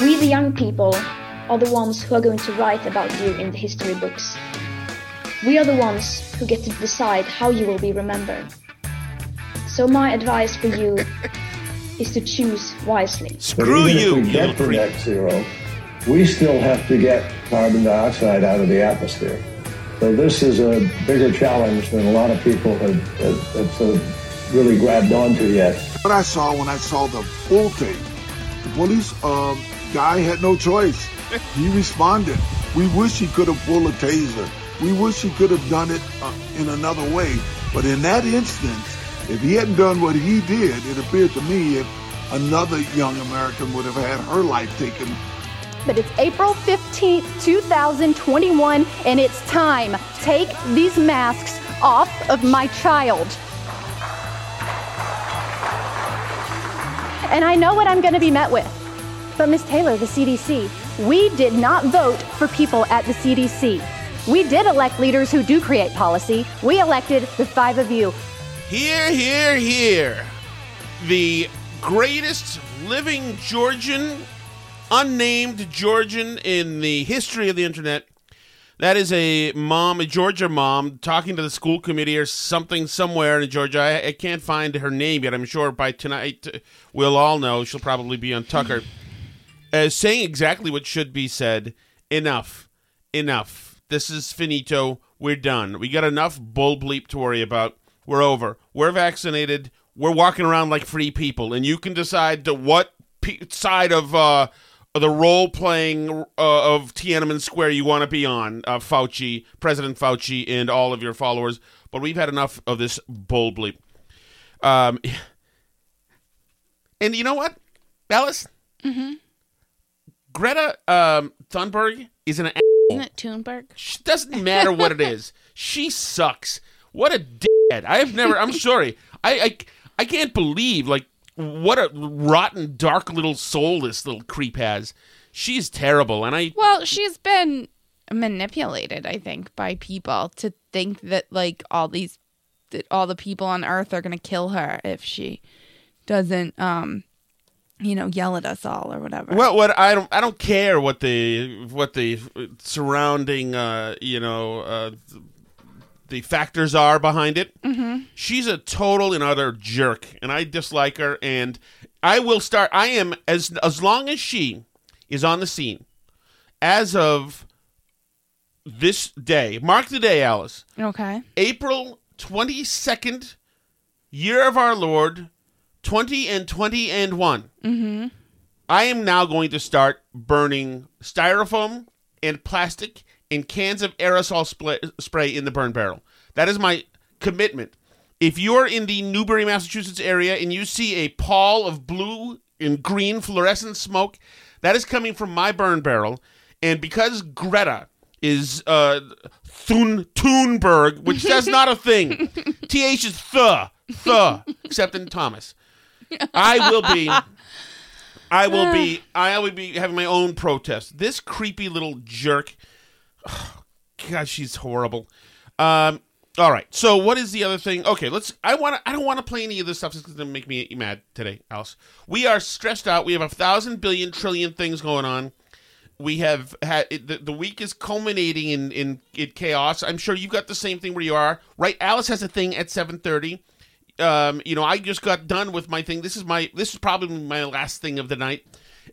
We, the young people, are the ones who are going to write about you in the history books. We are the ones who get to decide how you will be remembered. So my advice for you is to choose wisely. Screw even you, If we you get to net zero, we still have to get carbon dioxide out of the atmosphere. So this is a bigger challenge than a lot of people have, have, have sort of really grabbed onto yet. What I saw when I saw the full tape, the police um, guy had no choice. He responded. We wish he could have pulled a taser. We wish he could have done it uh, in another way. But in that instance, if he hadn't done what he did, it appeared to me if another young American would have had her life taken But it's April 15th, 2021, and it's time. Take these masks off of my child. And I know what I'm going to be met with. But, Miss Taylor, the CDC, we did not vote for people at the CDC. We did elect leaders who do create policy. We elected the five of you. Here, here, here. The greatest living Georgian, unnamed Georgian in the history of the internet. That is a mom, a Georgia mom, talking to the school committee or something somewhere in Georgia. I, I can't find her name yet. I'm sure by tonight uh, we'll all know. She'll probably be on Tucker. Uh, saying exactly what should be said. Enough. Enough. This is finito. We're done. We got enough bull bleep to worry about. We're over. We're vaccinated. We're walking around like free people, and you can decide to what pe- side of uh, the role playing uh, of Tiananmen Square you want to be on, uh, Fauci, President Fauci, and all of your followers. But we've had enough of this bull bleep. Um, and you know what, Alice? Mm-hmm. Greta um, Thunberg is an Isn't it Thunberg? Sh- doesn't matter what it is. She sucks. What a dickhead. I have never. I'm sorry. I, I I can't believe like what a rotten, dark little soul this little creep has. She's terrible, and I. Well, she's been manipulated, I think, by people to think that like all these, that all the people on Earth are gonna kill her if she doesn't, um, you know, yell at us all or whatever. Well, what I don't I don't care what the what the surrounding uh, you know uh, the factors are behind it. Mhm. She's a total and utter jerk, and I dislike her. And I will start. I am as as long as she is on the scene, as of this day. Mark the day, Alice. Okay. April twenty second, year of our Lord, twenty and twenty and one. Mm-hmm. I am now going to start burning styrofoam and plastic and cans of aerosol spla- spray in the burn barrel. That is my commitment. If you're in the Newbury, Massachusetts area and you see a pall of blue and green fluorescent smoke, that is coming from my burn barrel. And because Greta is uh, Thun Thunberg, which that's not a thing. Th is th th, except in Thomas. I will be. I will be. I will be having my own protest. This creepy little jerk. God, she's horrible. Um. All right. So, what is the other thing? Okay, let's. I want to. I don't want to play any of this stuff. It's going to make me mad today, Alice. We are stressed out. We have a thousand billion trillion things going on. We have had it, the, the week is culminating in, in in chaos. I'm sure you've got the same thing where you are, right? Alice has a thing at seven thirty. Um, you know, I just got done with my thing. This is my this is probably my last thing of the night,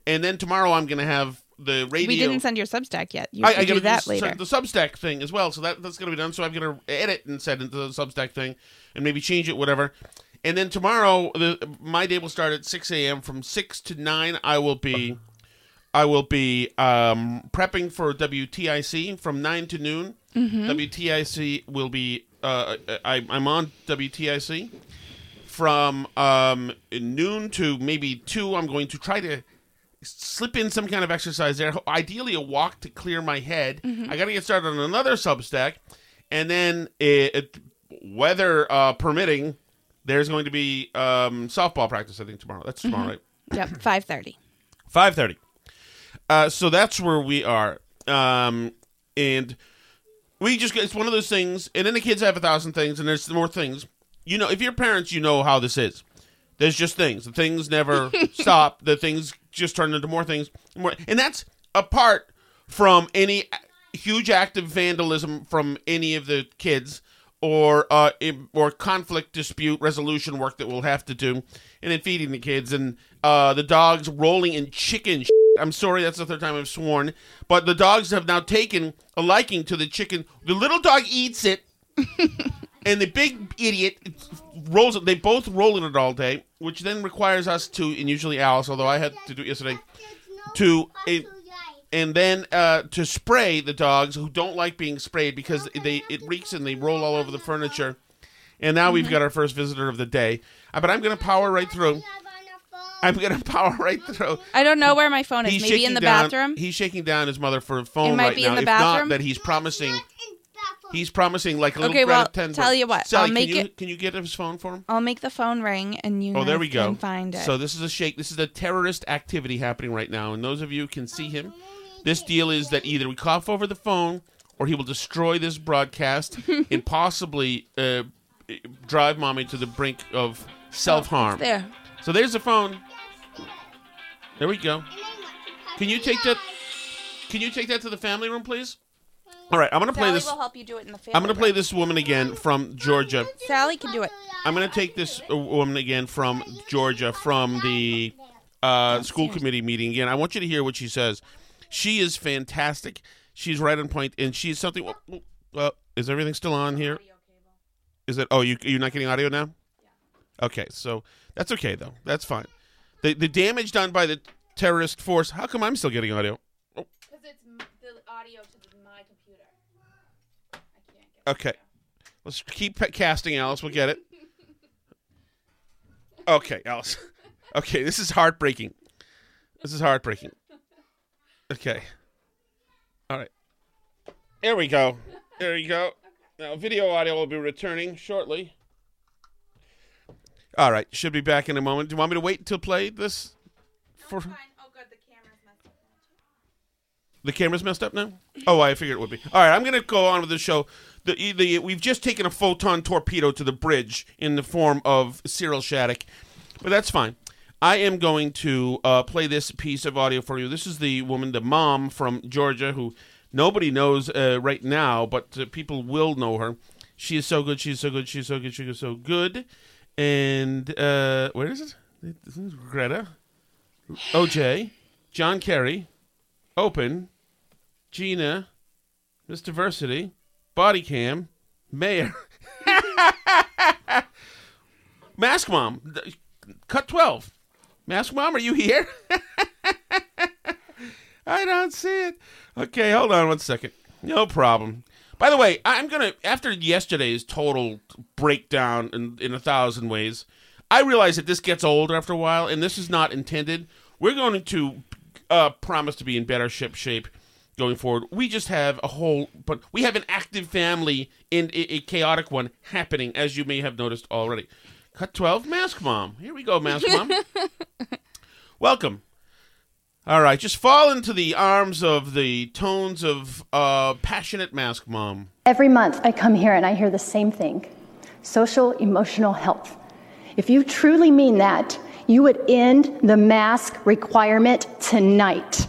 and then tomorrow I'm going to have the radio. We didn't send your Substack yet. You I, I do that later. The Substack thing as well, so that that's gonna be done. So I'm gonna edit and send into the Substack thing, and maybe change it, whatever. And then tomorrow, the my day will start at six a.m. From six to nine, I will be, I will be um, prepping for WTIC from nine to noon. Mm-hmm. WTIC will be. Uh, I, I'm on WTIC from um, noon to maybe two. I'm going to try to slip in some kind of exercise there. Ideally, a walk to clear my head. Mm-hmm. I got to get started on another Substack, and then it, it, weather uh, permitting, there's going to be um, softball practice. I think tomorrow. That's tomorrow, Mhm. right? Yep, five thirty. Five thirty. Uh, so that's where we are, um, and we just it's one of those things. And then the kids have a thousand things, and there's more things. You know, if you're parents, you know how this is. There's just things. The things never stop. The things just turn into more things, more, and that's apart from any huge act of vandalism from any of the kids or uh, or conflict dispute resolution work that we'll have to do, and then feeding the kids and uh, the dogs rolling in chicken. Shit. I'm sorry, that's the third time I've sworn, but the dogs have now taken a liking to the chicken. The little dog eats it, and the big idiot rolls it. They both roll in it all day, which then requires us to, and usually Alice, although I had to do it yesterday, to. A, and then uh, to spray the dogs who don't like being sprayed because they it reeks and they roll all over the furniture. And now we've got our first visitor of the day. Uh, but I'm going to power right through. I'm going to power right through. I don't know where my phone is. He's Maybe in the down- bathroom. He's shaking down his mother for a phone It might right be in now. the if bathroom. not, that he's promising. He's promising like a little Okay, Greta well, Thunberg. tell you what, Sally, I'll make can you, it- Can you get his phone for him? I'll make the phone ring, and you Oh, there guys we go. can find it. So this is a shake. This is a terrorist activity happening right now, and those of you who can see him. This deal is that either we cough over the phone, or he will destroy this broadcast and possibly uh, drive mommy to the brink of self harm. there. So there's the phone. There we go. Can you take that? Can you take that to the family room, please? All right, I'm gonna play Sally this. will help you do it in the family I'm gonna play room. this woman again from Georgia. Sally can do it. I'm going to take this uh, woman again from Georgia from the uh, school committee meeting again. I want you to hear what she says. She is fantastic. She's right on point, and she's something. Uh, is everything still on here? Is it? Oh, you you're not getting audio now? Okay, so that's okay though. That's fine. The the damage done by the terrorist force. How come I'm still getting audio? Oh. Because it's the audio to my computer. I can't get. Okay. Let's keep pe- casting, Alice. We'll get it. Okay, Alice. Okay, this is heartbreaking. This is heartbreaking. Okay. All right. There we go. There you go. Now, video audio will be returning shortly. All right. Should be back in a moment. Do you want me to wait until play this? For... Oh, good, the camera's messed up The camera's messed up now. Oh, I figured it would be. All right, I'm going to go on with the show. The, the we've just taken a photon torpedo to the bridge in the form of Cyril Shattuck, but that's fine. I am going to uh, play this piece of audio for you. This is the woman, the mom from Georgia, who nobody knows uh, right now, but uh, people will know her. She is so good. She's so good. She's so good. She's so good. And uh, where is it? This is Greta, OJ, John Kerry, Open, Gina, Miss Diversity, Body Cam, Mayor, Mask Mom, Cut 12. Mask Mom, are you here? I don't see it. Okay, hold on one second. No problem. By the way, I'm going to, after yesterday's total breakdown in, in a thousand ways, I realize that this gets old after a while, and this is not intended. We're going to uh, promise to be in better ship shape going forward. We just have a whole, but we have an active family in a, a chaotic one happening, as you may have noticed already. Cut 12, Mask Mom. Here we go, Mask Mom. Welcome. All right, just fall into the arms of the tones of uh, passionate Mask Mom. Every month I come here and I hear the same thing social emotional health. If you truly mean that, you would end the mask requirement tonight.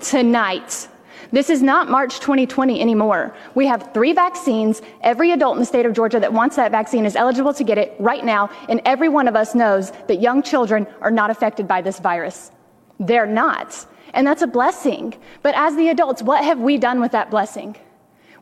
Tonight. This is not March 2020 anymore. We have three vaccines. Every adult in the state of Georgia that wants that vaccine is eligible to get it right now, and every one of us knows that young children are not affected by this virus. They're not. And that's a blessing. But as the adults, what have we done with that blessing?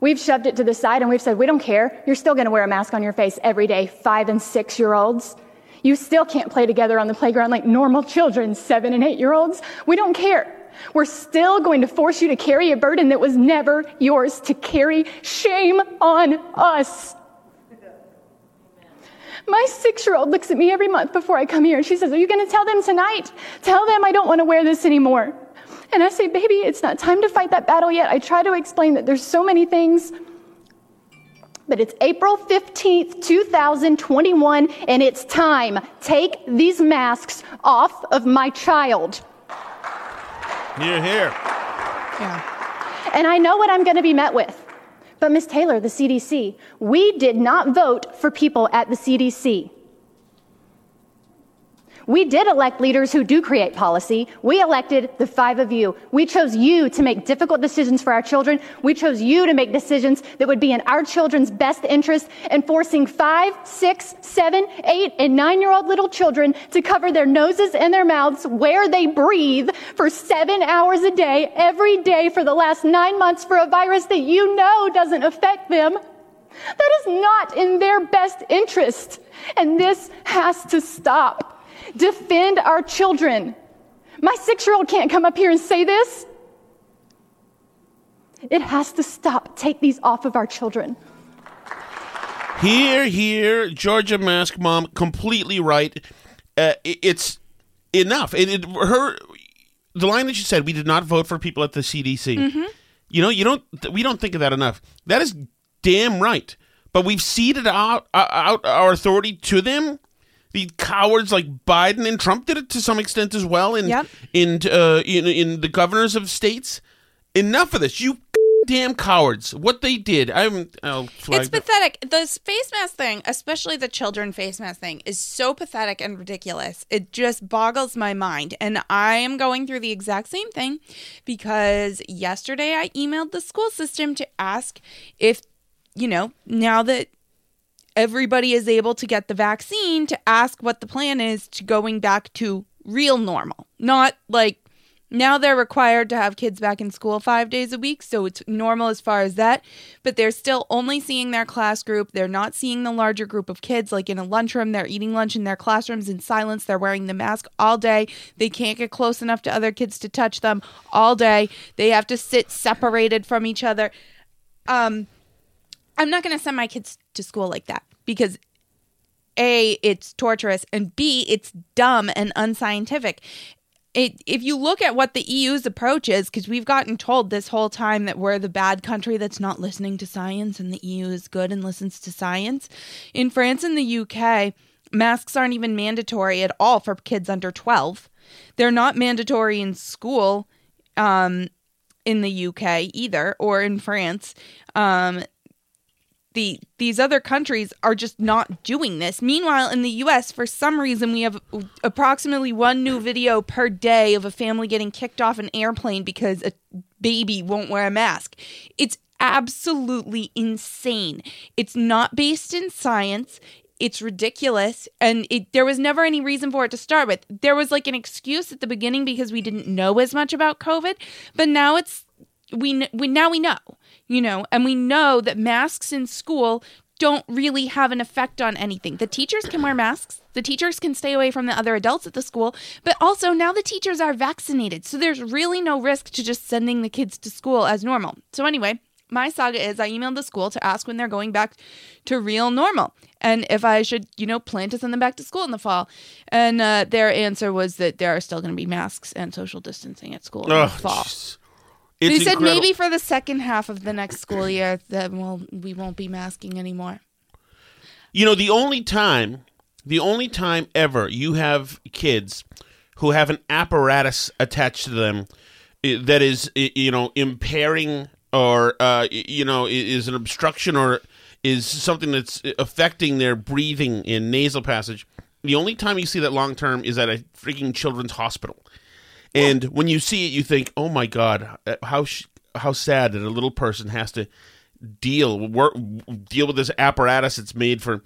We've shoved it to the side and we've said, we don't care. You're still going to wear a mask on your face every day, five and six year olds. You still can't play together on the playground like normal children, seven and eight year olds. We don't care. We're still going to force you to carry a burden that was never yours to carry. Shame on us. My six year old looks at me every month before I come here and she says, Are you going to tell them tonight? Tell them I don't want to wear this anymore. And I say, Baby, it's not time to fight that battle yet. I try to explain that there's so many things. But it's April 15th, 2021, and it's time. Take these masks off of my child. Here, here. Yeah. And I know what I'm going to be met with. But, Ms. Taylor, the CDC, we did not vote for people at the CDC. We did elect leaders who do create policy. We elected the five of you. We chose you to make difficult decisions for our children. We chose you to make decisions that would be in our children's best interest and forcing five, six, seven, eight, and nine year old little children to cover their noses and their mouths where they breathe for seven hours a day, every day for the last nine months for a virus that you know doesn't affect them. That is not in their best interest. And this has to stop. Defend our children. My six year old can't come up here and say this. It has to stop. Take these off of our children. Here, here, Georgia Mask Mom, completely right. Uh, it- it's enough. It, it, her, the line that she said, "We did not vote for people at the CDC." You know, you don't. We don't think of that enough. That is damn right. But we've ceded out, uh, out our authority to them. The cowards like Biden and Trump did it to some extent as well. In Yep. in uh, in in the governors of states. Enough of this, you damn cowards! What they did, I'm. I'll It's pathetic. The face mask thing, especially the children face mask thing, is so pathetic and ridiculous. It just boggles my mind. And I am going through the exact same thing because yesterday I emailed the school system to ask if, you know, now that everybody is able to get the vaccine, to ask what the plan is to going back to real normal. Not like now they're required to have kids back in school five days a week, so it's normal as far as that. But they're still only seeing their class group. They're not seeing the larger group of kids, like in a lunchroom. They're eating lunch in their classrooms in silence. They're wearing the mask all day. They can't get close enough to other kids to touch them all day. They have to sit separated from each other. Um, I'm not going to send my kids to school like that because A, it's torturous, and B, it's dumb and unscientific. It, if you look at what the EU's approach is, because we've gotten told this whole time that we're the bad country that's not listening to science and the EU is good and listens to science. In France and the UK, masks aren't even mandatory at all for kids under 12. They're not mandatory in school um, in the UK either, or in France. Um, the these other countries are just not doing this. Meanwhile, in the US, for some reason, we have approximately one new video per day of a family getting kicked off an airplane because a baby won't wear a mask. It's absolutely insane. It's not based in science. It's ridiculous, and it, there was never any reason for it to start with. There was like an excuse at the beginning because we didn't know as much about COVID, but now it's we we now we know, you know, and we know that masks in school don't really have an effect on anything. The teachers can wear masks. The teachers can stay away from the other adults at the school, but also now the teachers are vaccinated. So there's really no risk to just sending the kids to school as normal. So anyway, my saga is I emailed the school to ask when they're going back to real normal and if I should, you know, plan to send them back to school in the fall. And uh, their answer was that there are still going to be masks and social distancing at school in the fall. jeez. It's they said incredible. maybe for the second half of the next school year that we'll, we won't be masking anymore. You know, the only time, the only time ever you have kids who have an apparatus attached to them that is, you know, impairing or, uh, you know, is an obstruction or is something that's affecting their breathing in nasal passage. The only time you see that long term is at a freaking children's hospital. And when you see it, you think, "Oh my God, uh, how sh- how sad that a little person has to deal work deal with this apparatus that's made for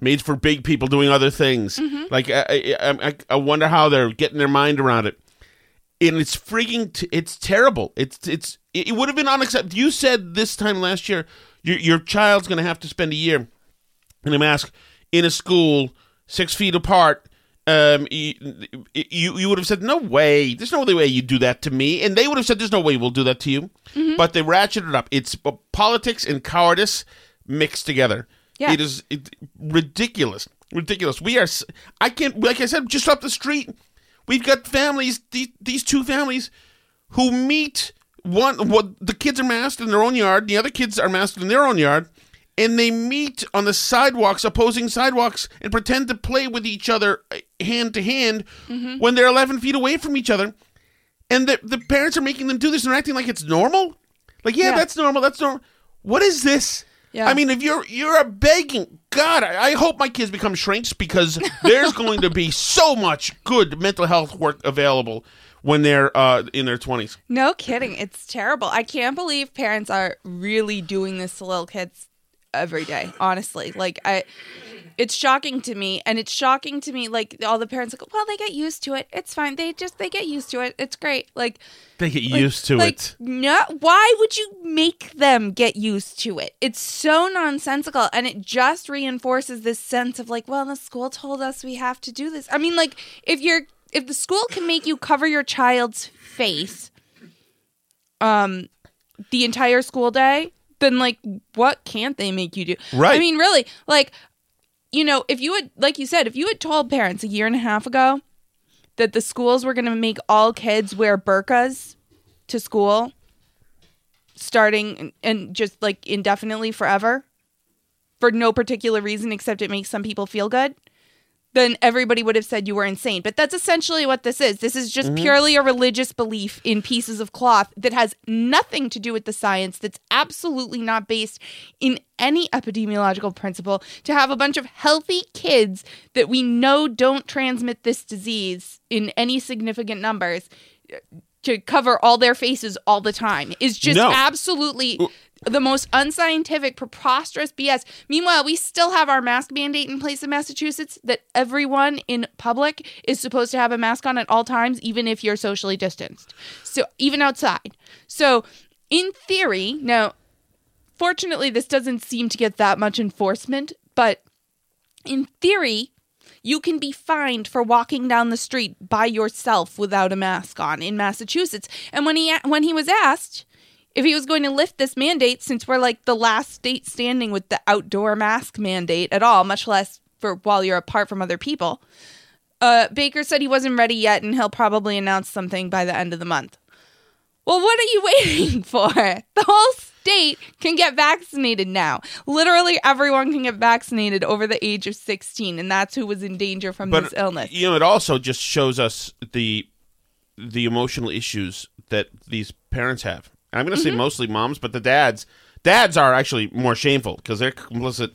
made for big people doing other things. Like I, I, I, I wonder how they're getting their mind around it. And it's freaking, t- it's terrible. It's it's it would have been unacceptable. You said this time last year, your your child's going to have to spend a year in a mask in a school six feet apart. Um, you, you you would have said no way. There's no other way you do that to me, and they would have said there's no way we'll do that to you. But they ratcheted it up. It's uh, politics and cowardice mixed together. Yeah. It is it, ridiculous, ridiculous. We are. I can't. Like I said, just up the street, we've got families. These these two families who meet. One, what the kids are masked in their own yard. The other kids are masked in their own yard, and they meet on the sidewalks, opposing sidewalks, and pretend to play with each other uh, hand to hand when they're 11 feet away from each other. And the the parents are making them do this and they're acting like it's normal. Like, yeah, Yeah. that's normal. That's normal. What is this? Yeah. I mean, if you're you're a begging God, I, I hope my kids become shrinks because there's going to be so much good mental health work available when they're uh, in their 20s. No kidding. It's terrible. I can't believe parents are really doing this to little kids every day, honestly. Like I it's shocking to me and it's shocking to me like all the parents like, "Well, they get used to it. It's fine. They just they get used to it. It's great." Like They get like- used to like, it. No, why would you make them get used to it? It's so nonsensical and it just reinforces this sense of like, well, the school told us we have to do this. I mean, like if you're if the school can make you cover your child's face um the entire school day, then like what can't they make you do? Right. I mean, really, like you know, if you had like you said, if you had told parents a year and a half ago that the schools were going to make all kids wear burqas to school starting and just like indefinitely forever for no particular reason except it makes some people feel good then everybody would have said you were insane. But that's essentially what this is. This is just mm-hmm. purely a religious belief in pieces of cloth that has nothing to do with the science that's absolutely not based in any epidemiological principle to have a bunch of healthy kids that we know don't transmit this disease in any significant numbers uh, to cover all their faces all the time is just No. absolutely the most unscientific, preposterous BS. Meanwhile, we still have our mask mandate in place in Massachusetts that everyone in public is supposed to have a mask on at all times, even if you're socially distanced. So, even outside. So, in theory, now, fortunately, this doesn't seem to get that much enforcement, but in theory, you can be fined for walking down the street by yourself without a mask on in Massachusetts. And when he when he was asked if he was going to lift this mandate, since we're like the last state standing with the outdoor mask mandate at all, much less for while you're apart from other people, uh, Baker said he wasn't ready yet, and he'll probably announce something by the end of the month. Well, what are you waiting for? The whole state can get vaccinated now. Literally everyone can get vaccinated over the age of 16, and that's who was in danger from But this illness. you know, it also just shows us the the emotional issues that these parents have. I'm going to say mostly moms, but the dads dads are actually more shameful because they're complicit.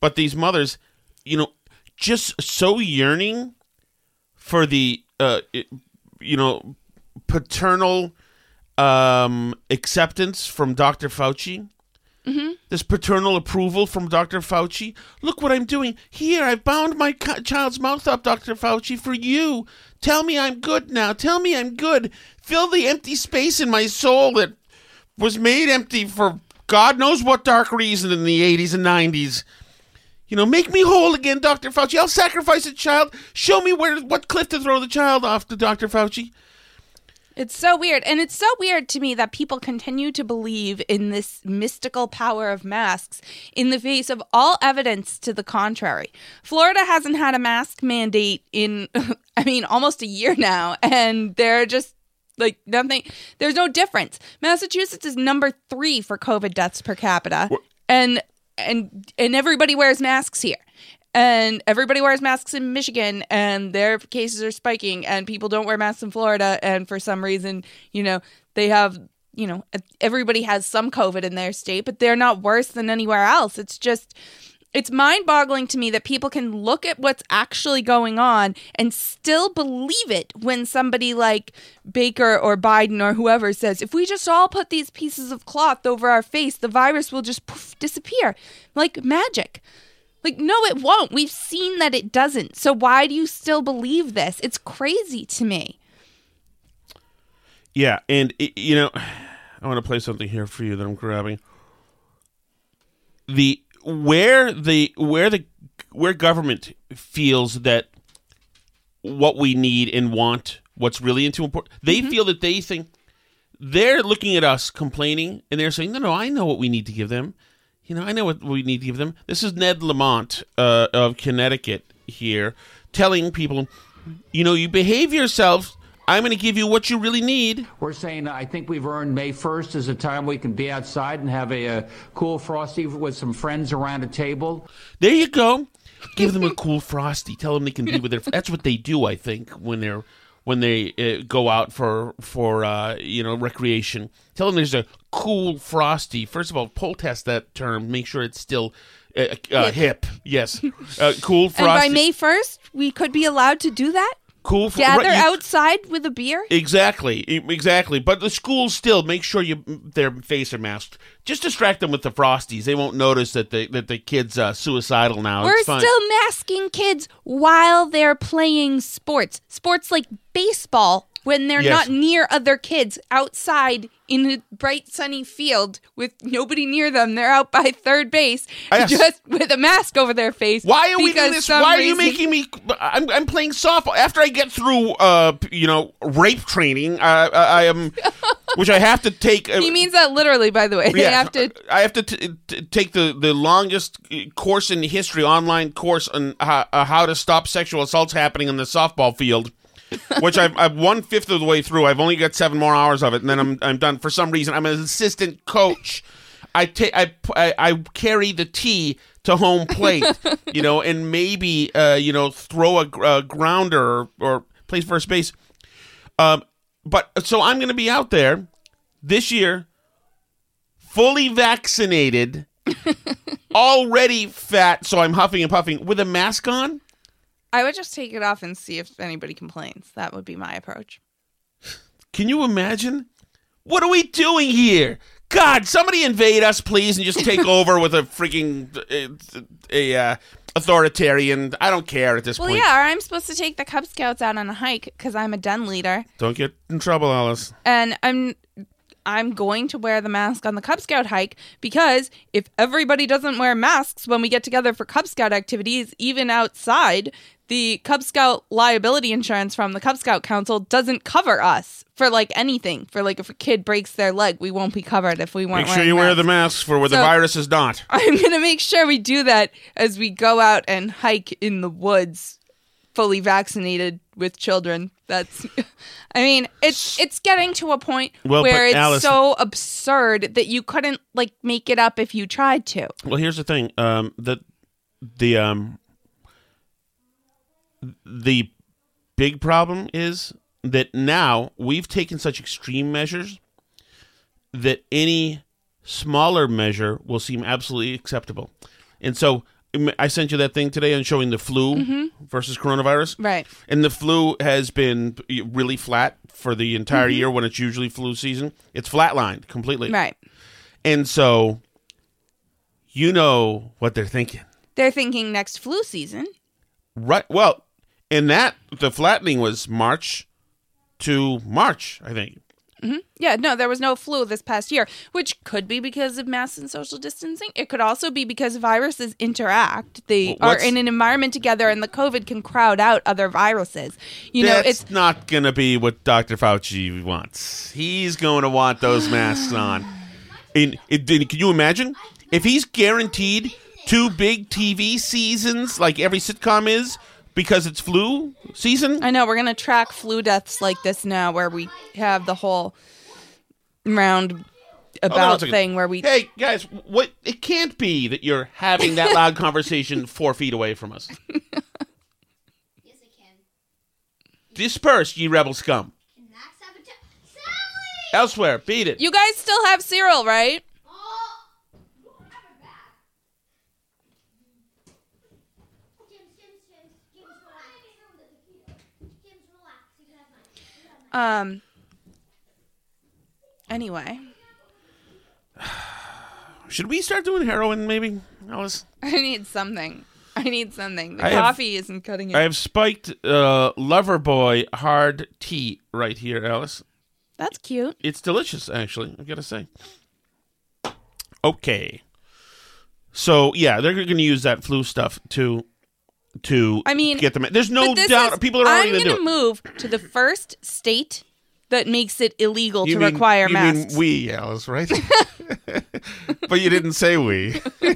But these mothers, you know, just so yearning for the uh, you know paternal um, acceptance from Dr. Fauci. This paternal approval from Dr. Fauci. Look what I'm doing. Here, I've bound my co- child's mouth up, Dr. Fauci, for you. Tell me I'm good now. Tell me I'm good. Fill the empty space in my soul that was made empty for God knows what dark reason in the 80s and 90s. You know, make me whole again, Dr. Fauci. I'll sacrifice a child. Show me where what cliff to throw the child off to, Dr. Fauci. It's so weird. And it's so weird to me that people continue to believe in this mystical power of masks in the face of all evidence to the contrary. Florida hasn't had a mask mandate in, I mean, almost a year now. And they're just Like nothing. There's no difference. Massachusetts is number three for COVID deaths per capita, and and and everybody wears masks here. And everybody wears masks in Michigan, and their cases are spiking, and people don't wear masks in Florida. And for some reason, you know, they have, you know, everybody has some COVID in their state, but they're not worse than anywhere else. It's just, it's mind boggling to me that people can look at what's actually going on and still believe it when somebody like Baker or Biden or whoever says, if we just all put these pieces of cloth over our face, the virus will just poof, disappear like magic. Like, no, it won't. We've seen that it doesn't. So why do you still believe this? It's crazy to me. Yeah, and it, you know, I want to play something here for you that I'm grabbing. The where the where the where government feels that what we need and want what's really into important they feel that they think they're looking at us complaining and they're saying no no i know what we need to give them. You know i know what we need to give them. This is ned lamont uh, of connecticut here telling people you know you behave yourself i'm going to give you what you really need We're saying I think we've earned May 1st as a time we can be outside and have a, uh cool frosty with some friends around a table. There you go. Give them a cool frosty. Tell them they can be with their. That's what they do, I think, when they're when they uh, go out for for uh, you know recreation. Tell them there's a cool frosty. First of all, poll test that term. Make sure it's still uh, uh, hip. Yes, uh, cool frosty. And by May 1st, we could be allowed to do that? Cool fr- Gather right, you- outside with a beer? Exactly, exactly. But the schools still make sure you their face are masked. Just distract them with the frosties. They won't notice that the that the kid's uh, suicidal now. We're still masking kids while they're playing sports. Sports like baseball when they're Yes. not near other kids outside in a bright sunny field with nobody near them. They're out by third base Yes. just with a mask over their face. Why are we doing this? Why are you reason- making me? I'm, I'm playing softball. After I get through, uh, you know, rape training, uh, I am, which I have to take. Uh, He means that literally, by the way. They yeah, have to I have to t- t- take the, the longest uh, course in history, online course on how, uh, how to stop sexual assaults happening in the softball field, which I've, I'm one fifth of the way through. I've only got seven more hours of it, and then I'm I'm done. For some reason, I'm an assistant coach. I take I, I I carry the tea to home plate, you know, and maybe uh, you know throw a, a grounder or, or play first base. Um, but so I'm going to be out there this year fully vaccinated, already fat, so I'm huffing and puffing with a mask on. I would just take it off and see if anybody complains. That would be my approach. Can you imagine? What are we doing here? God, somebody invade us, please, and just take over with a freaking uh, a uh, authoritarian. I don't care at this Well, point. Well, yeah, or I'm supposed to take the Cub Scouts out on a hike because I'm a den leader. Don't get in trouble, Alice. and I'm I'm going to wear the mask on the Cub Scout hike because if everybody doesn't wear masks when we get together for Cub Scout activities, even outside, the Cub Scout liability insurance from the Cub Scout Council doesn't cover us for like anything. For like if a kid breaks their leg, we won't be covered if we weren't. Make sure you wear the masks. masks for where the virus is not. I'm gonna make sure we do that as we go out and hike in the woods, fully vaccinated with children. That's, I mean, it's it's getting to a point Well, where it's Alice- so absurd that you couldn't like make it up if you tried to. Well, here's the thing. Um, the the um the big problem is that now we've taken such extreme measures that any smaller measure will seem absolutely acceptable. And so I sent you that thing today on showing the flu mm-hmm. versus coronavirus. Right. And the flu has been really flat for the entire mm-hmm. year when it's usually flu season. It's flatlined completely. Right. And so you know what they're thinking. They're thinking next flu season. Right. Well, in that the flattening was March to March, I think. Mm-hmm. Yeah, no, there was no flu this past year, which could be because of mass and social distancing. It could also be because viruses interact. They Well, are in an environment together, and the COVID can crowd out other viruses. You know, it's not going to be what Dr. Fauci wants. He's going to want those masks on. It, and can you imagine if he's guaranteed two big TV seasons like every sitcom is because it's flu season. I know we're gonna track flu deaths like this now, where we have the whole round Hold on a about second. thing where we. Hey guys, what? It can't be that you're having that loud conversation four feet away from us. Disperse, ye rebel scum. Elsewhere, beat it. You guys still have Cyril, right? Um. Anyway, Should we start doing heroin? Maybe. I was. I need something. I need something. The I have- coffee isn't cutting it. I have spiked uh, Loverboy hard tea right here, Alice. That's cute. It's delicious, actually. I gotta say. Okay. So yeah, they're going to use that flu stuff to to I mean, get them. There's no doubt is- people are already I'm going to do it. move to the first state that makes it illegal You to mean- require you masks. Mean we, Alice, right? but you didn't say we.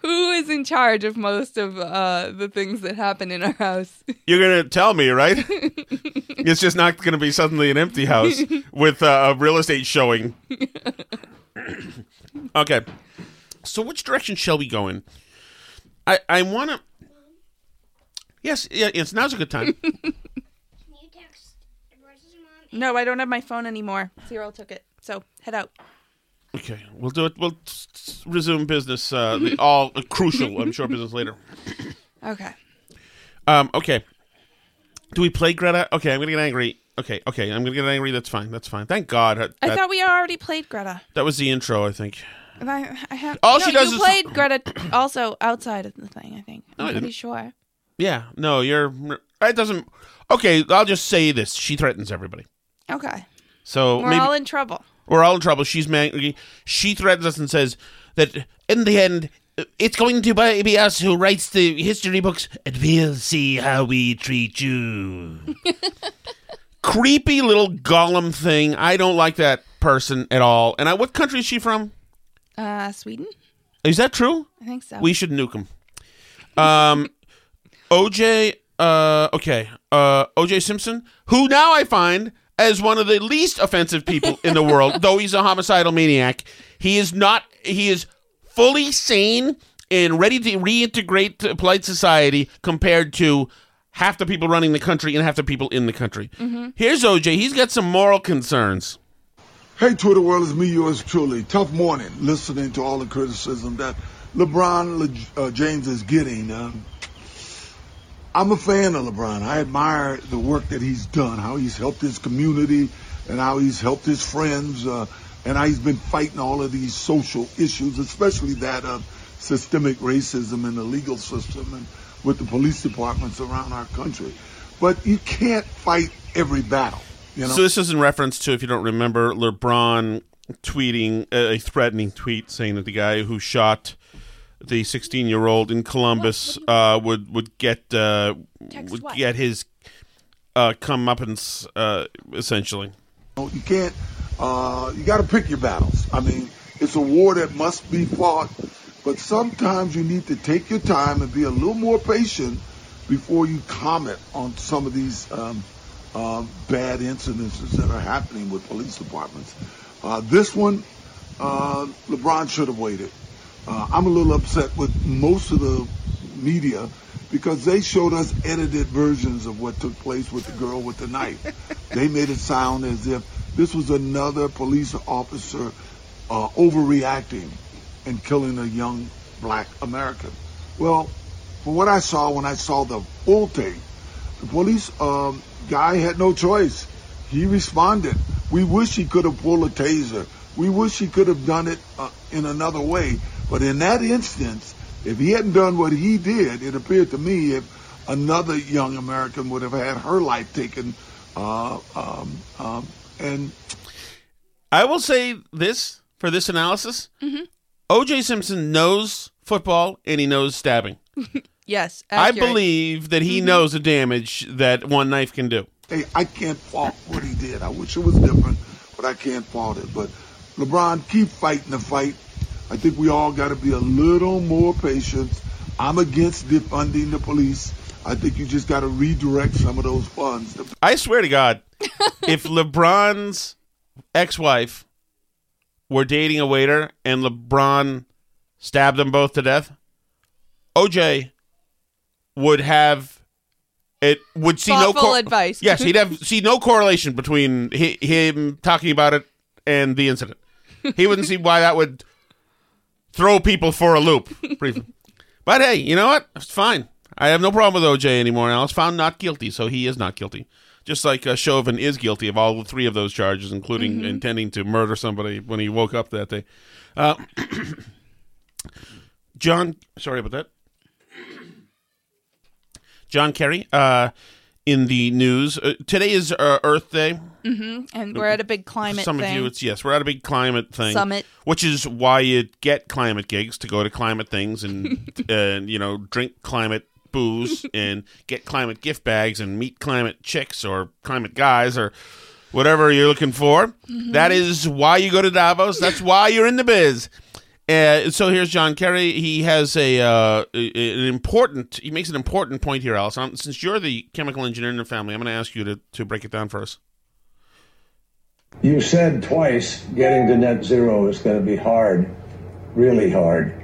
Who is in charge of most of uh, the things that happen in our house? You're going to tell me, right? it's just not going to be suddenly an empty house with uh, a real estate showing. okay. So which direction shall we go in? I I want to Yes, yeah, yes, now's a good time. No, I don't have my phone anymore. Cyril took it. So head out. Okay, we'll do it. We'll s- s- resume business. Uh, the, all uh, crucial, I'm sure, business later. Okay. Um, okay. Do we play Greta? Okay, I'm gonna get angry. Okay, okay, I'm gonna get angry. That's fine. That's fine. Thank God. That, I thought we already played Greta. that was the intro. I think. I, I have. All no, she does you is- played Greta also outside of the thing. I think. No, I I'm pretty didn't. sure. Yeah. No, you're. It doesn't. Okay, I'll just say this. She threatens everybody. Okay. So We're maybe all in trouble. we're all in trouble. She's angry. She threatens us and says that in the end, it's going to be us who writes the history books, and we'll see how we treat you. Creepy little golem thing. I don't like that person at all. And I, what country is she from? Uh, Sweden. Is that true? I think so. We should nuke him. Um, OJ. Uh, okay. Uh, OJ Simpson, who now I find as one of the least offensive people in the world, though he's a homicidal maniac. He is not. He is fully sane and ready to reintegrate to polite society compared to half the people running the country and half the people in the country. Here's OJ. He's got some moral concerns. Hey, Twitter world, it's me, yours truly. Tough morning listening to all the criticism that LeBron Le- uh, James is getting. Um, I'm a fan of LeBron. I admire the work that he's done, how he's helped his community, and how he's helped his friends, uh, and how he's been fighting all of these social issues, especially that of systemic racism in the legal system and with the police departments around our country. But you can't fight every battle. You know? So this is in reference to, if you don't remember, LeBron tweeting a threatening tweet saying that the guy who shot the 16 year old in Columbus uh, would would get uh, would what? get his uh, comeuppance uh, essentially. know, you can't. Uh, you got to pick your battles. I mean, it's a war that must be fought, but sometimes you need to take your time and be a little more patient before you comment on some of these um, um, bad incidences that are happening with police departments. Uh, this one, uh, LeBron should have waited. Uh, I'm a little upset with most of the media because they showed us edited versions of what took place with the girl with the knife. they made it sound as if this was another police officer uh, overreacting and killing a young black American. Well, from what I saw when I saw the full tape, the police um, guy had no choice. He responded. We wish he could have pulled a taser. We wish he could have done it uh, in another way. But in that instance, if he hadn't done what he did, it appeared to me if another young American would have had her life taken. Uh, um, um, and I will say this for this analysis: O.J. Simpson knows football and he knows stabbing. Yes. I believe that he mm-hmm. knows the damage that one knife can do. hey, I can't fault what he did. I wish it was different, but I can't fault it. But LeBron, keep fighting the fight. I think we all got to be a little more patient. I'm against defunding the police. I think you just got to redirect some of those funds. To- I swear to God, if LeBron's ex-wife were dating a waiter and LeBron stabbed them both to death, OJ would have it would see no Thoughtful advice. Yes, he'd have see no correlation between hi, him talking about it and the incident. He wouldn't see why that would throw people for a loop. briefly. But hey, you know what? It's fine. I have no problem with OJ anymore. Now it's found not guilty, so he is not guilty. Just like uh, Chauvin is guilty of all three of those charges, including Mhm. intending to murder somebody when he woke up that day. Uh, John, sorry about that. John Kerry, uh, in the news. Uh, today is uh, Earth Day. hmm And we're at a big climate Some thing. of you, it's yes, we're at a big climate thing Summit. which is why you get climate gigs to go to climate things and and you know drink climate booze and get climate gift bags and meet climate chicks or climate guys or whatever you're looking for. Mhm. That is why you go to Davos. That's why you're in the biz. Uh, so here's John Kerry. He has a uh, an important. He makes an important point here. Um, Since you're the chemical engineer in the family, I'm going to ask you to, to break it down for us. You said twice getting to net zero is going to be hard, really hard.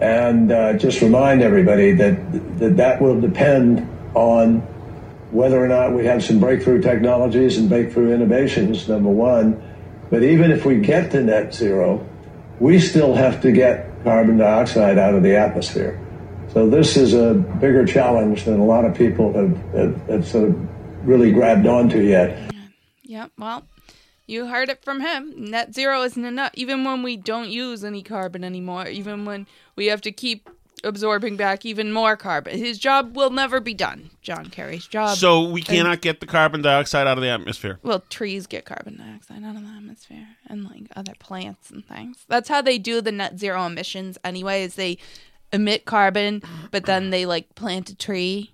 And uh, just remind everybody that, that that will depend on whether or not we have some breakthrough technologies and breakthrough innovations, number one. But even if we get to net zero, we still have to get carbon dioxide out of the atmosphere. So this is a bigger challenge than a lot of people have, have, have sort of really grabbed onto yet. Yep. Well, you heard it from him. Net zero isn't enough. Even when we don't use any carbon anymore, even when we have to keep absorbing back even more carbon, his job will never be done. John Kerry's job. So we And- cannot get the carbon dioxide out of the atmosphere. Well, trees get carbon dioxide out of the atmosphere, and like other plants and things. That's how they do the net zero emissions. Anyway, is they emit carbon, but then they like plant a tree,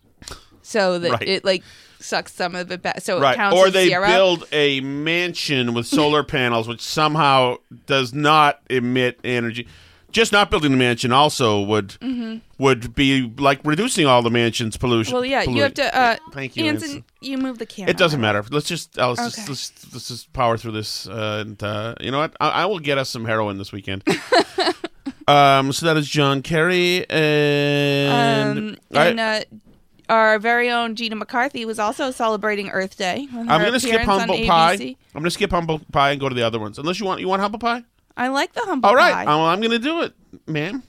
so that Right. it like sucks some of it back. So it right. counts Or as they zero. build a mansion with solar panels, which somehow does not emit energy. Just not building the mansion also would Mhm. would be like reducing all the mansion's pollution. Well, yeah, you have to. Uh, Thank you, Anson, Anson. you move the camera. It doesn't matter. Let's just Alice, let's, Okay. let's, let's just power through this. Uh, and uh, you know what? I, I will get us some heroin this weekend. um, so that is John Kerry and Um, I- and uh, our very own Gina McCarthy was also celebrating Earth Day. I'm going to skip humble pie. I'm going to skip humble pie and go to the other ones. Unless you want, you want humble pie. I like the humble All right, pie. well, I'm going to do it, ma'am.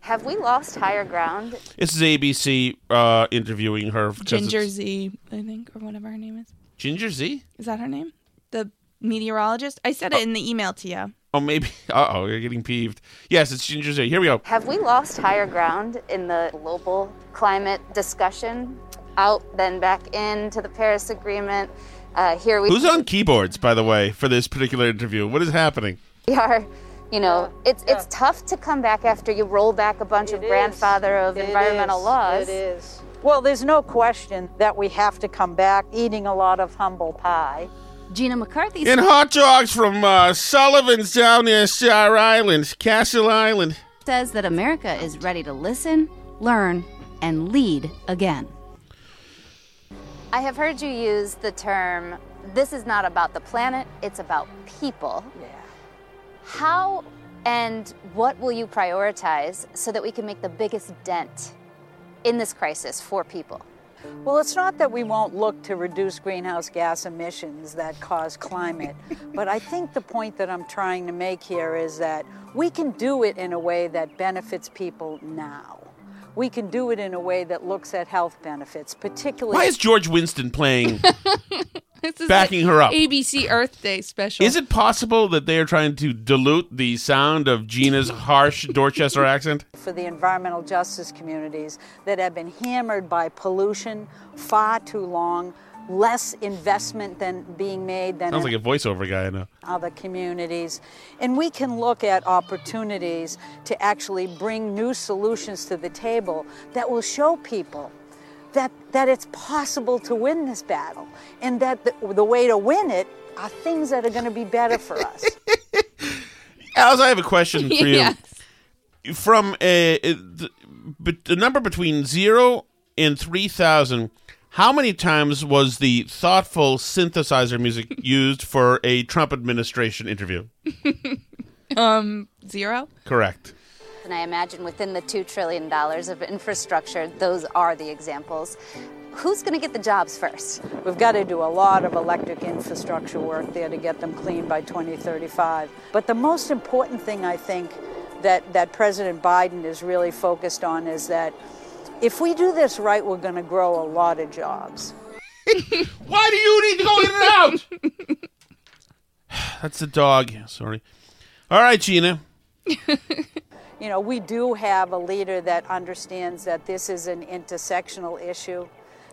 Have we lost higher ground? This is ABC uh, interviewing her. 'cause Ginger it's- Z, I think, or whatever her name is. Ginger Zee. Is that her name? The meteorologist? I said it in the email to you. Oh, maybe. Uh oh, you're getting peeved. Yes, it's Ginger Zee. Here we go. Have we lost higher ground in the global climate discussion? Out, then back into the Paris Agreement. Uh, here we Who's on keyboards, by the way, for this particular interview? What is happening? We are. You know, it's it's tough to come back after you roll back a bunch of grandfather of It environmental is. laws. It is. Well, there's no question that we have to come back eating a lot of humble pie. Gina McCarthy And hot dogs from uh, Sullivan's down near Star Island, Castle Island. says that America is ready to listen, learn, and lead again. I have heard you use the term this is not about the planet, it's about people. Yeah. How and what will you prioritize so that we can make the biggest dent in this crisis for people? Well, it's not that we won't look to reduce greenhouse gas emissions that cause climate, but I think the point that I'm trying to make here is that we can do it in a way that benefits people now. We can do it in a way that looks at health benefits, particularly. Why is George Winston playing, This is backing the her up? ABC Earth Day special. Is it possible that they are trying to dilute the sound of Gina's harsh Dorchester accent? for the environmental justice communities that have been hammered by pollution far too long, less investment than being made than Sounds like a voiceover guy I know. other communities. And we can look at opportunities to actually bring new solutions to the table that will show people that, that it's possible to win this battle and that the, the way to win it are things that are going to be better for us. Alice, I have a question for you. Yes. From a, a- the, number between zero and 3000, how many times was the thoughtful synthesizer music used for a Trump administration interview? Um, zero. Correct. And I imagine within the $2 trillion of infrastructure, those are the examples. Who's going to get the jobs first? We've got to do a lot of electric infrastructure work there to get them clean by 2035. But the most important thing I think that, that President Biden is really focused on is that if we do this right, we're going to grow a lot of jobs. Why do you need to go in and out? That's the dog. Sorry. All right, Gina. You know, we do have a leader that understands that this is an intersectional issue,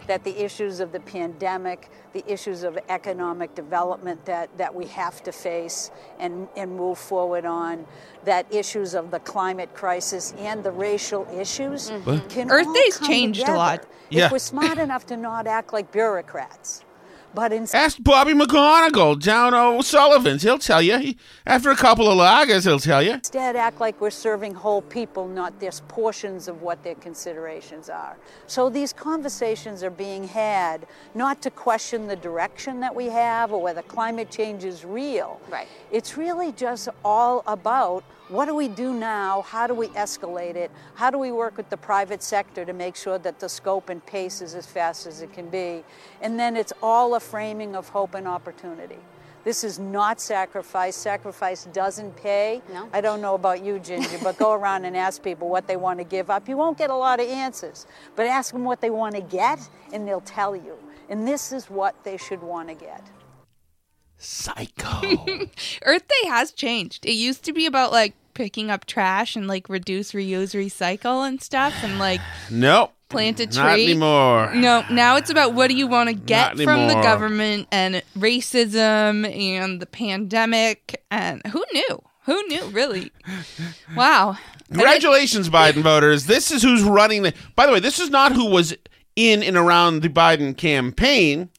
that the issues of the pandemic, the issues of economic development that, that we have to face and, and move forward on, that issues of the climate crisis and the racial issues What? can Earth all Day's come changed a lot. Yeah. If we're smart enough to not act like bureaucrats. But instead, Ask Bobby McGonagall down O'Sullivan's. He'll tell you. He, after a couple of lagers, he'll tell you. Instead, act like we're serving whole people, not just portions of what their considerations are. So these conversations are being had not to question the direction that we have or whether climate change is real. Right. It's really just all about what do we do now? How do we escalate it? How do we work with the private sector to make sure that the scope and pace is as fast as it can be? And then it's all a framing of hope and opportunity. This is not sacrifice. Sacrifice doesn't pay. No. I don't know about you, Ginger, but go around and ask people what they want to give up. You won't get a lot of answers, but ask them what they want to get, and they'll tell you. And this is what they should want to get. Psycho. Earth Day has changed. It used to be about like picking up trash and like reduce, reuse, recycle and stuff, and like nope. plant a tree. Not anymore. No, now it's about what do you want to get Not from the government and racism and the pandemic and who knew? Who knew? Really? Wow. Congratulations, Biden voters. This is who's running the. By the way, this is not who was in and around the Biden campaign.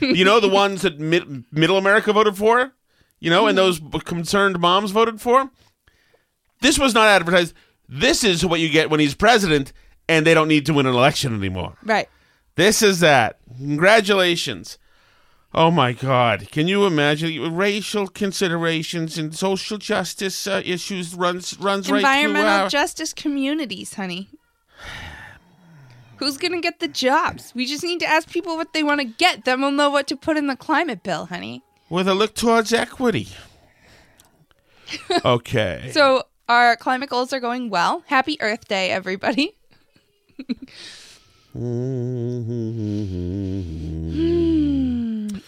You know, the ones that mid- middle America voted for, you know, and those concerned moms voted for. This was not advertised. This is what you get when he's president and they don't need to win an election anymore. Right. This is that. Congratulations. Oh my God! Can you imagine racial considerations and social justice uh, issues runs runs right through Environmental our, justice communities, honey. Who's gonna get the jobs? We just need to ask people what they want to get. Then we'll know what to put in the climate bill, honey. with a look towards equity. Okay. So our climate goals are going well. Happy Earth Day, everybody.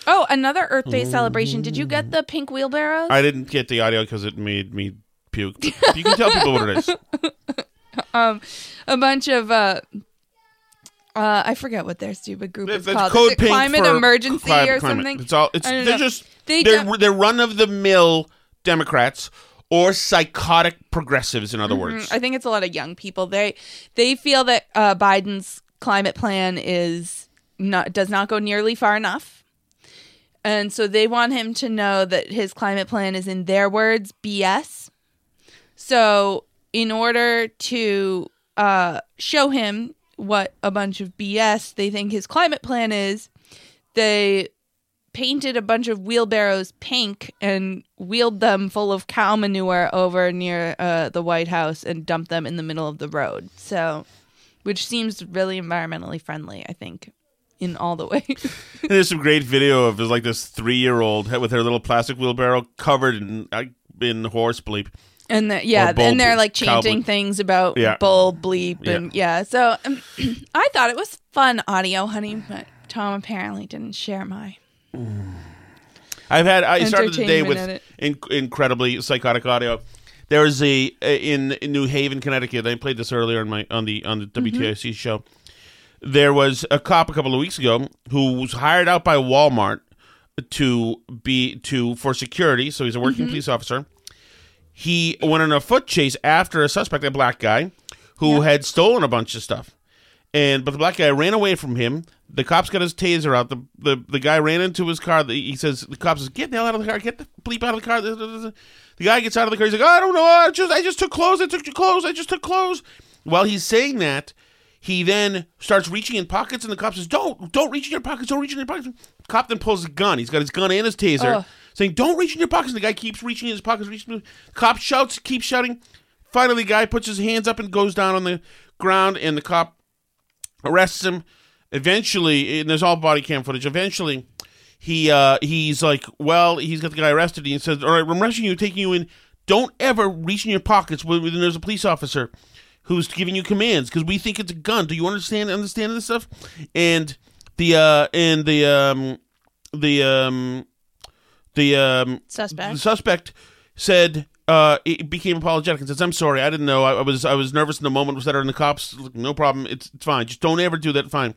Oh, another Earth Day celebration. Did you get the pink wheelbarrows? I didn't get the audio because it made me puke. You can tell people what it is. um, a bunch of uh, uh, I forget what their stupid group is That's called. code is it pink climate for emergency or climate. something? It's all. It's I don't they're know. just They they're don't- they're run of the mill Democrats or psychotic progressives. In other Mhm. words, I think it's a lot of young people. They they feel that uh, Biden's climate plan is not does not go nearly far enough, and so they want him to know that his climate plan is, in their words, BS. So, in order to uh, show him what a bunch of BS they think his climate plan is, they painted a bunch of wheelbarrows pink and wheeled them full of cow manure over near uh, the White House and dumped them in the middle of the road. So, which seems really environmentally friendly, I think, in all the ways. And there's some great video of like this three year old with her little plastic wheelbarrow covered in in horse bleep. And the, yeah, bull and they're like bleep, cow chanting things about Yeah. bull bleep and yeah. So um, I thought it was fun audio, honey, but Tom apparently didn't share my. I've had I started the day with in, incredibly psychotic audio. There was a in, in New Haven, Connecticut. I played this earlier on my on the on the Mm-hmm. WTIC show. There was a cop a couple of weeks ago who was hired out by Walmart to be to for security. So he's a working Mhm. police officer. He went on a foot chase after a suspect, a black guy, who had stolen a bunch of stuff. And but the black guy ran away from him. The cops got his taser out. The the, the guy ran into his car. The, he says the cops says, "Get the hell out of the car! Get the bleep out of the car!" The guy gets out of the car. He's like, "I don't know. I just I just took clothes. I took your clothes. I just took clothes." While he's saying that, He then starts reaching in pockets, and the cop says, "Don't, don't reach in your pockets. Don't reach in your pockets." The cop then pulls a gun. He's got his gun and his taser. Saying, "Don't reach in your pockets." And the guy keeps reaching in his pockets. Reaching. Cop shouts, keeps shouting. Finally, the guy puts his hands up and goes down on the ground, and the cop arrests him. Eventually, and there's all body cam footage. Eventually, he uh, he's like, well, he's got the guy arrested. And he says, "All right, I'm arresting you, taking you in. Don't ever reach in your pockets when, when there's a police officer who's giving you commands because we think it's a gun. Do you understand understand this stuff?" And the uh, and the um, the um, the um, Suspect. the suspect said uh it became apologetic and says i'm sorry i didn't know. I, I was i was nervous in the moment was that her and the cops? No problem. It's, it's fine. Just don't ever do that. Fine.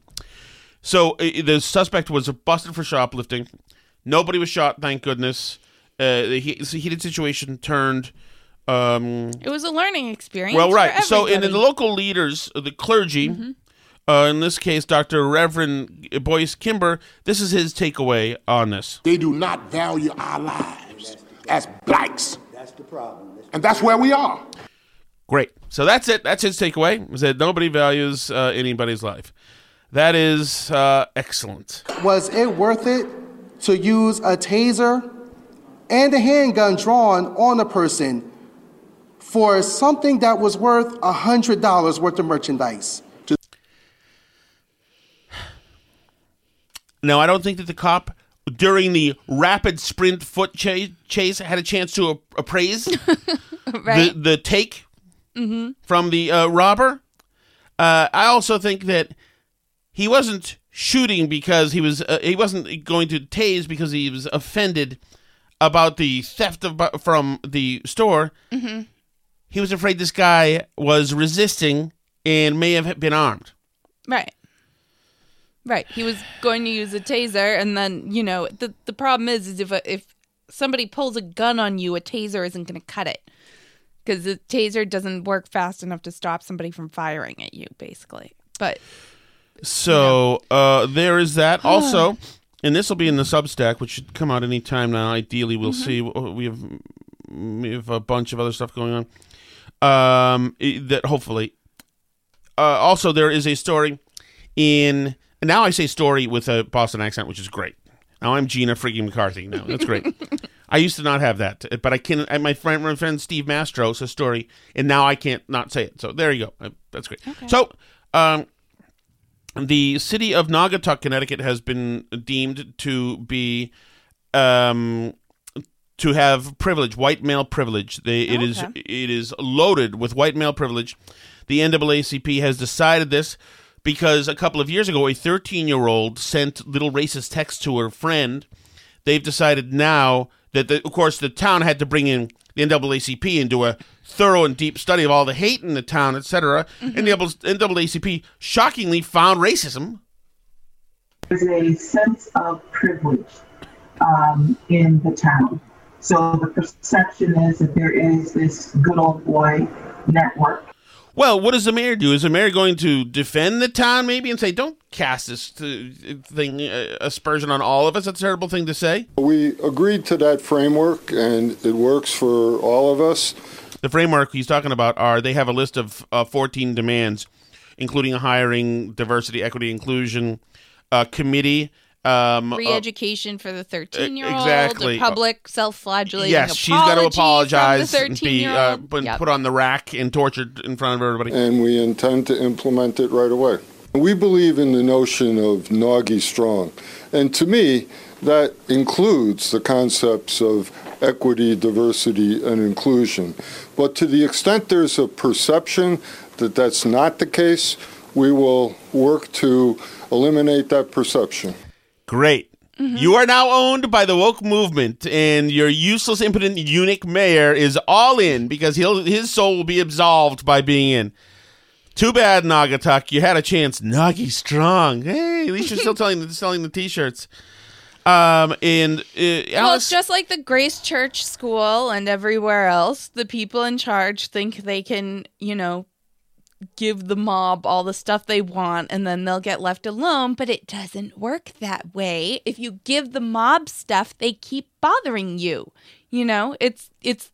So uh, the suspect was busted for shoplifting. Nobody was shot thank goodness. Uh the he- heated situation turned um It was a learning experience. well right. so and, everybody. the local leaders the clergy uh, in this case dr reverend Boise Kimber this is his takeaway on this They do not value our lives as blacks. That's the problem. And that's where we are. Great. So that's it. That's his takeaway. Is that nobody values uh, anybody's life. That is uh, excellent. Was it worth it to use a taser and a handgun drawn on a person for something that was worth $100 worth of merchandise? Now, I don't think that the cop during the rapid sprint foot chase, chase had a chance to appraise Right. the the take Mhm. from the uh, robber. Uh, I also think that he wasn't shooting because he was uh, he wasn't going to tase because he was offended about the theft of bu- from the store. hmm He was afraid this guy was resisting and may have been armed. Right. Right. He was going to use a taser, and then you know the the problem is, is if a, if somebody pulls a gun on you, a taser isn't going to cut it because the taser doesn't work fast enough to stop somebody from firing at you, basically. But So uh, there is that. Also, and this will be in the Substack, which should come out any time now. Ideally, we'll see. We have we have a bunch of other stuff going on. Um, that hopefully. Uh, also, there is a story in. And now I say story with a Boston accent, which is great. Now I'm Gina freaking McCarthy. Now that's great. I used to not have that, but I can. My friend, my friend Steve Mastro, a story, and now I can't not say it. So there you go. Uh, That's great. So, um, the city of Naugatuck, Connecticut, has been deemed to be um, to have privilege, white male privilege. They, it is Okay. it is loaded with white male privilege. The NAACP has decided this because a couple of years ago, a 13 year old sent little racist text to her friend. They've decided now that, the, of course, the town had to bring in the NAACP and do a thorough and deep study of all the hate in the town, etc. And the NAACP shockingly found racism There's a sense of privilege um, in the town. So the perception is that there is this good old boy network. Well, what does the mayor do? Is the mayor going to defend the town maybe and say, "Don't cast this uh, thing uh, aspersion on all of us"? That's a terrible thing to say. We agreed to that framework, and it works for all of us. The framework he's talking about are they have a list of uh, 14 demands, including a hiring, diversity, equity, inclusion uh, committee. Um, uh, re-education for the thirteen-year-old, exactly. a public self-flagellating. yes, she's got to apologize from the and be uh, 13-year-old. been Yep. put on the rack and tortured in front of everybody. and we intend to implement it right away. We believe in the notion of Naugy Strong, and to me, that includes the concepts of equity, diversity, and inclusion. But to the extent there's a perception that that's not the case, we will work to eliminate that perception. Great. You are now owned by the woke movement, and your useless, impotent eunuch mayor is all in because he'll his soul will be absolved by being in. Too bad, Naugatuck. You had a chance. Naugy strong. Hey, at least you're still telling, selling the t-shirts. Um, and uh, Well, it's just like the Grace Church School and everywhere else. The people in charge think they can, you know, give the mob all the stuff they want and then they'll get left alone. But it doesn't work that way. If you give the mob stuff, they keep bothering you. You know, it's it's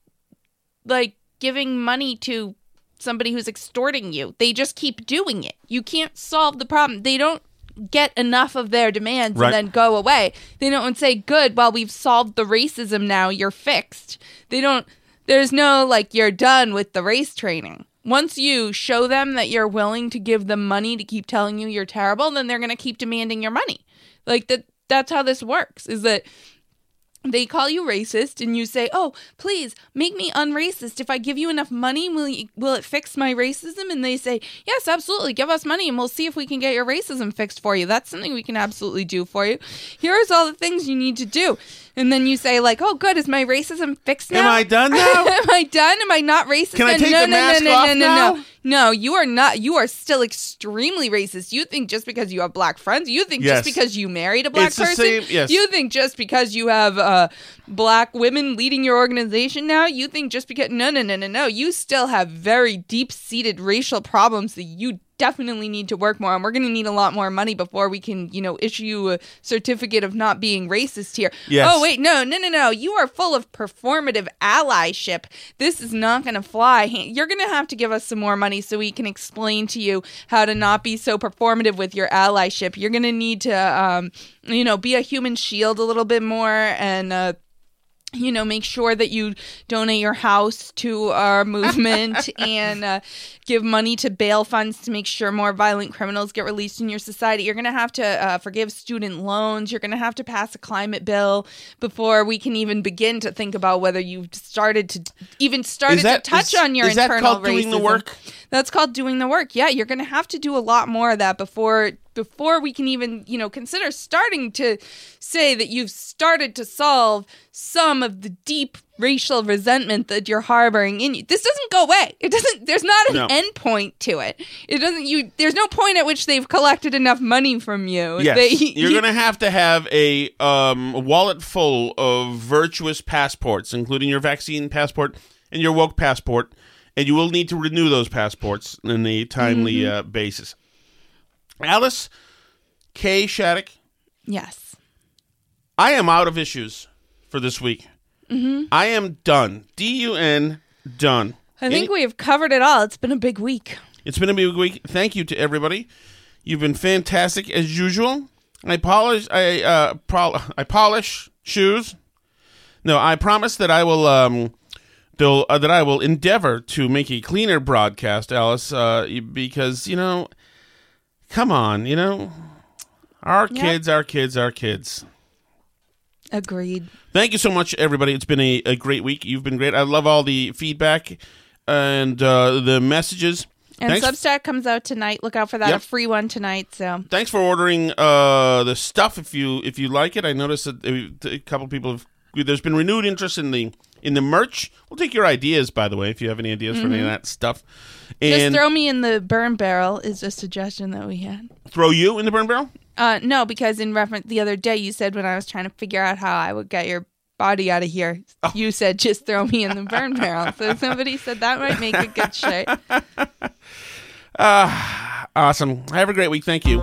like giving money to somebody who's extorting you. They just keep doing it. You can't solve the problem. They don't get enough of their demands Right. and then go away. They don't say, "Good, well we've solved the racism now, you're fixed." They don't there's no like you're done with the race training. Once you show them that you're willing to give them money to keep telling you you're terrible, then they're going to keep demanding your money. Like that that's how this works. Is that they call you racist and you say, "Oh, please make me unracist. If I give you enough money, will you, will it fix my racism?" And they say, "Yes, absolutely. Give us money and we'll see if we can get your racism fixed for you. That's something we can absolutely do for you. Here's all the things you need to do." And then you say like, "Oh, good. Is my racism fixed now? Am I done now? Am I done? Am I not racist? Can I take no, the no, mask no, no, off no, no, now? no. No, you are not. You are still extremely racist. You think just because you have black friends, you think Yes. just because you married a black It's the person, same- yes. you think just because you have uh, black women leading your organization now, you think just because no, no, no, no, no, you still have very deep seated racial problems that you definitely need to work more on. We're going to need a lot more money before we can, you know, issue a certificate of not being racist here. Yes. Oh wait, no, no, no, no. You are full of performative allyship. This is not going to fly. You're going to have to give us some more money so we can explain to you how to not be so performative with your allyship. You're going to need to, um, you know, be a human shield a little bit more and. Uh, you know, make sure that you donate your house to our movement and uh, give money to bail funds to make sure more violent criminals get released in your society. You're going to have to uh, forgive student loans. You're going to have to pass a climate bill before we can even begin to think about whether you've started to even started that- to touch is- on your is that internal called doing the work? That's called doing the work. Yeah, you're going to have to do a lot more of that before before we can even, you know, consider starting to say that you've started to solve some of the deep racial resentment that you're harboring in you. This doesn't go away. It doesn't there's not an No. end point to it. It doesn't you there's no point at which they've collected enough money from you. Yes, They- you're going to have to have a um, wallet full of virtuous passports, including your vaccine passport and your woke passport, and you will need to renew those passports on a timely Mhm. uh, basis. Alice K. Shattuck, Yes. I am out of issues for this week. Mhm. I am done. D U N done. I think we have covered it all. It's been a big week. It's been a big week. Thank you to everybody. You've been fantastic as usual. I polish. I uh, pro- I polish shoes. No, I promise that I will. Um, uh, that I will endeavor to make a cleaner broadcast, Alice. Uh, because you know, come on, you know, our Yeah. kids, our kids, our kids. Agreed. Thank you so much, everybody. It's been a, a great week. You've been great. I love all the feedback and uh, the messages. And Thanks Substack comes out tonight. Look out for that. Yep. A free one tonight. So thanks for ordering uh, the stuff if you if you like it. I noticed that a couple people have. There's been renewed interest in the in the merch. We'll take your ideas, by the way, if you have any ideas for any of Mhm. that stuff. just throw me in the burn barrel is a suggestion that we had. throw you in the burn barrel. Uh, no, because in reference the other day you said when I was trying to figure out how I would get your body out of here, Oh. you said just throw me in the burn barrel. So somebody said that might make a good shirt. Uh, awesome. Have a great week. Thank you.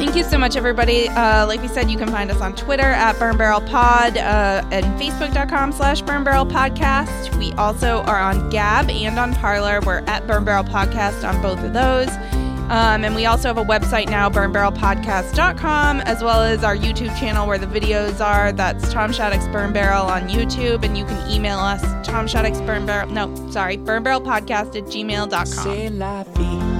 Thank you so much, everybody. Uh, like we said, you can find us on Twitter at Burn Barrel Pod uh, and Facebook.com slash Burn Barrel Podcast. We also are on Gab and on Parler. We're at Burn Barrel Podcast on both of those. Um, and we also have a website now, burnbarrelpodcast.com, as well as our YouTube channel where the videos are. That's Tom Shattuck's Burn Barrel on YouTube. And you can email us, Tom Shattuck's Burn Barrel, no, sorry, burnbarrelpodcast at gmail.com.